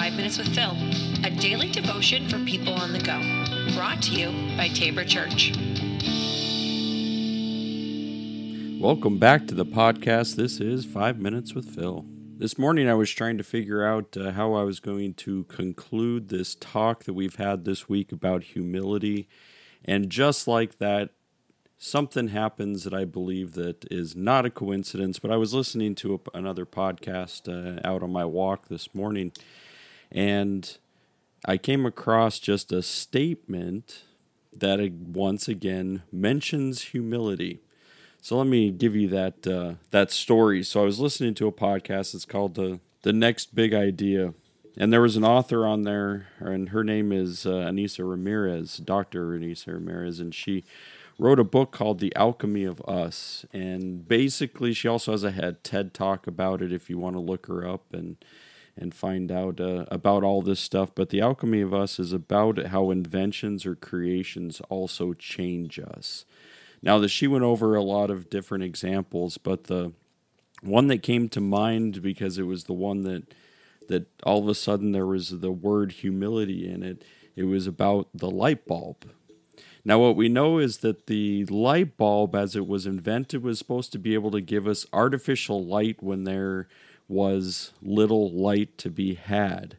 Five Minutes with Phil, a daily devotion for people on the go. Brought to you by Tabor Church. Welcome back to the podcast. This is Five Minutes with Phil. This morning I was trying to figure out uh, how I was going to conclude this talk that we've had this week about humility. And just like that, something happens that I believe that is not a coincidence. But I was listening to a, another podcast uh, out on my walk this morning, and I came across just a statement that once again mentions humility. So let me give you that uh, that story. So I was listening to a podcast. It's called the the Next Big Idea, and there was an author on there, and her name is uh, Ainissa Ramirez, Doctor Ainissa Ramirez, and she wrote a book called The Alchemy of Us. And basically, she also has a TED talk about it if you want to look her up and and find out uh, about all this stuff. But The Alchemy of Us is about how inventions or creations also change us. Now, that she went over a lot of different examples, but the one that came to mind because it was the one that that all of a sudden there was the word humility in it. It was about the light bulb now, what we know is that the light bulb, as it was invented, was supposed to be able to give us artificial light when there was little light to be had.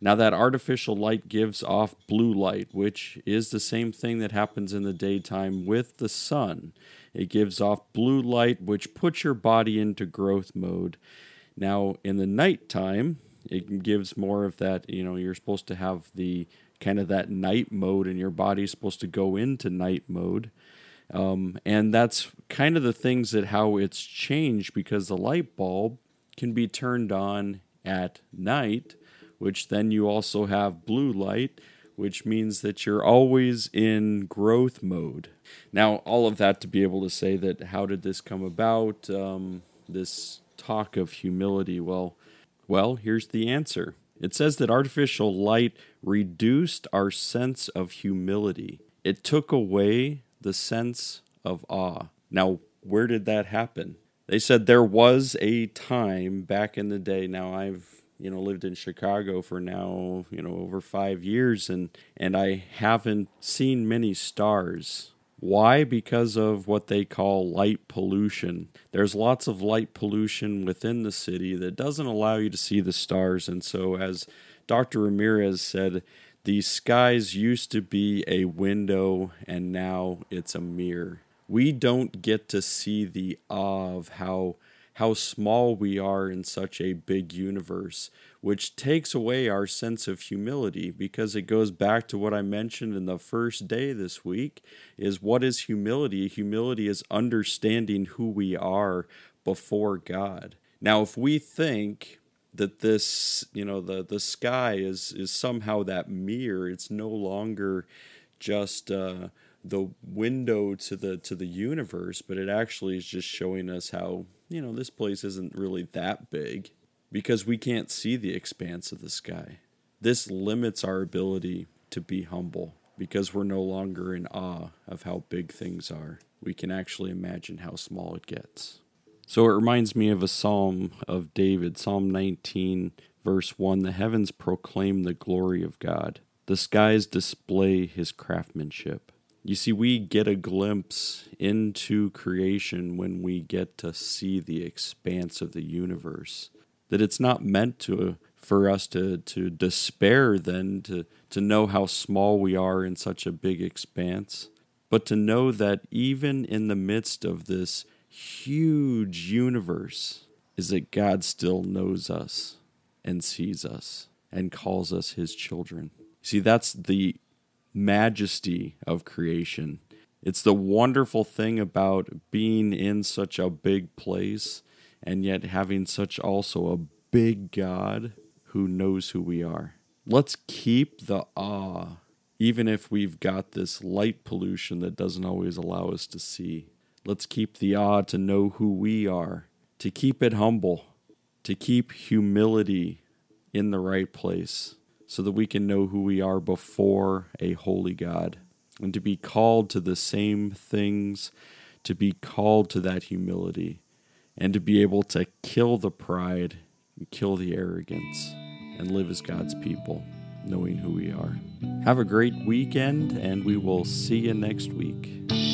Now, that artificial light gives off blue light, which is the same thing that happens in the daytime with the sun. It gives off blue light, which puts your body into growth mode. Now, in the nighttime, it gives more of that, you know, you're supposed to have the kind of that night mode, and your body's supposed to go into night mode. Um, and that's kind of the things that how it's changed because the light bulb can be turned on at night, which then you also have blue light, which means that you're always in growth mode. Now, all of that to be able to say that how did this come about? Um, this talk of humility. Well, well, here's the answer. It says that artificial light reduced our sense of humility. It took away the sense of awe. Now, where did that happen? They said there was a time back in the day. Now, I've you know lived in Chicago for now you know over 5 years and and I haven't seen many stars why? Because of what they call light pollution. There's lots of light pollution within the city that doesn't allow you to see the stars. And so, as Dr. Ramirez said, the skies used to be a window and now it's a mirror. We don't get to see the awe of how how small we are in such a big universe, which takes away our sense of humility because it goes back to what I mentioned in the first day this week is what is humility? Humility is understanding who we are before God. Now, if we think that this, you know, the the sky is is somehow that mirror, it's no longer just uh, the window to the to the universe, but it actually is just showing us how you know this place isn't really that big because we can't see the expanse of the sky. This limits our ability to be humble because we're no longer in awe of how big things are. We can actually imagine how small it gets. So it reminds me of a psalm of David, Psalm 19, verse 1 The heavens proclaim the glory of God, the skies display his craftsmanship. You see, we get a glimpse into creation when we get to see the expanse of the universe. That it's not meant to for us to, to despair then to, to know how small we are in such a big expanse, but to know that even in the midst of this huge universe, is that God still knows us and sees us and calls us his children. See, that's the majesty of creation. It's the wonderful thing about being in such a big place and yet having such also a big God who knows who we are. Let's keep the awe, even if we've got this light pollution that doesn't always allow us to see. Let's keep the awe to know who we are, to keep it humble, to keep humility in the right place so that we can know who we are before a holy God and to be called to the same things, to be called to that humility, and to be able to kill the pride and kill the arrogance and live as God's people, knowing who we are. Have a great weekend, and we will see you next week.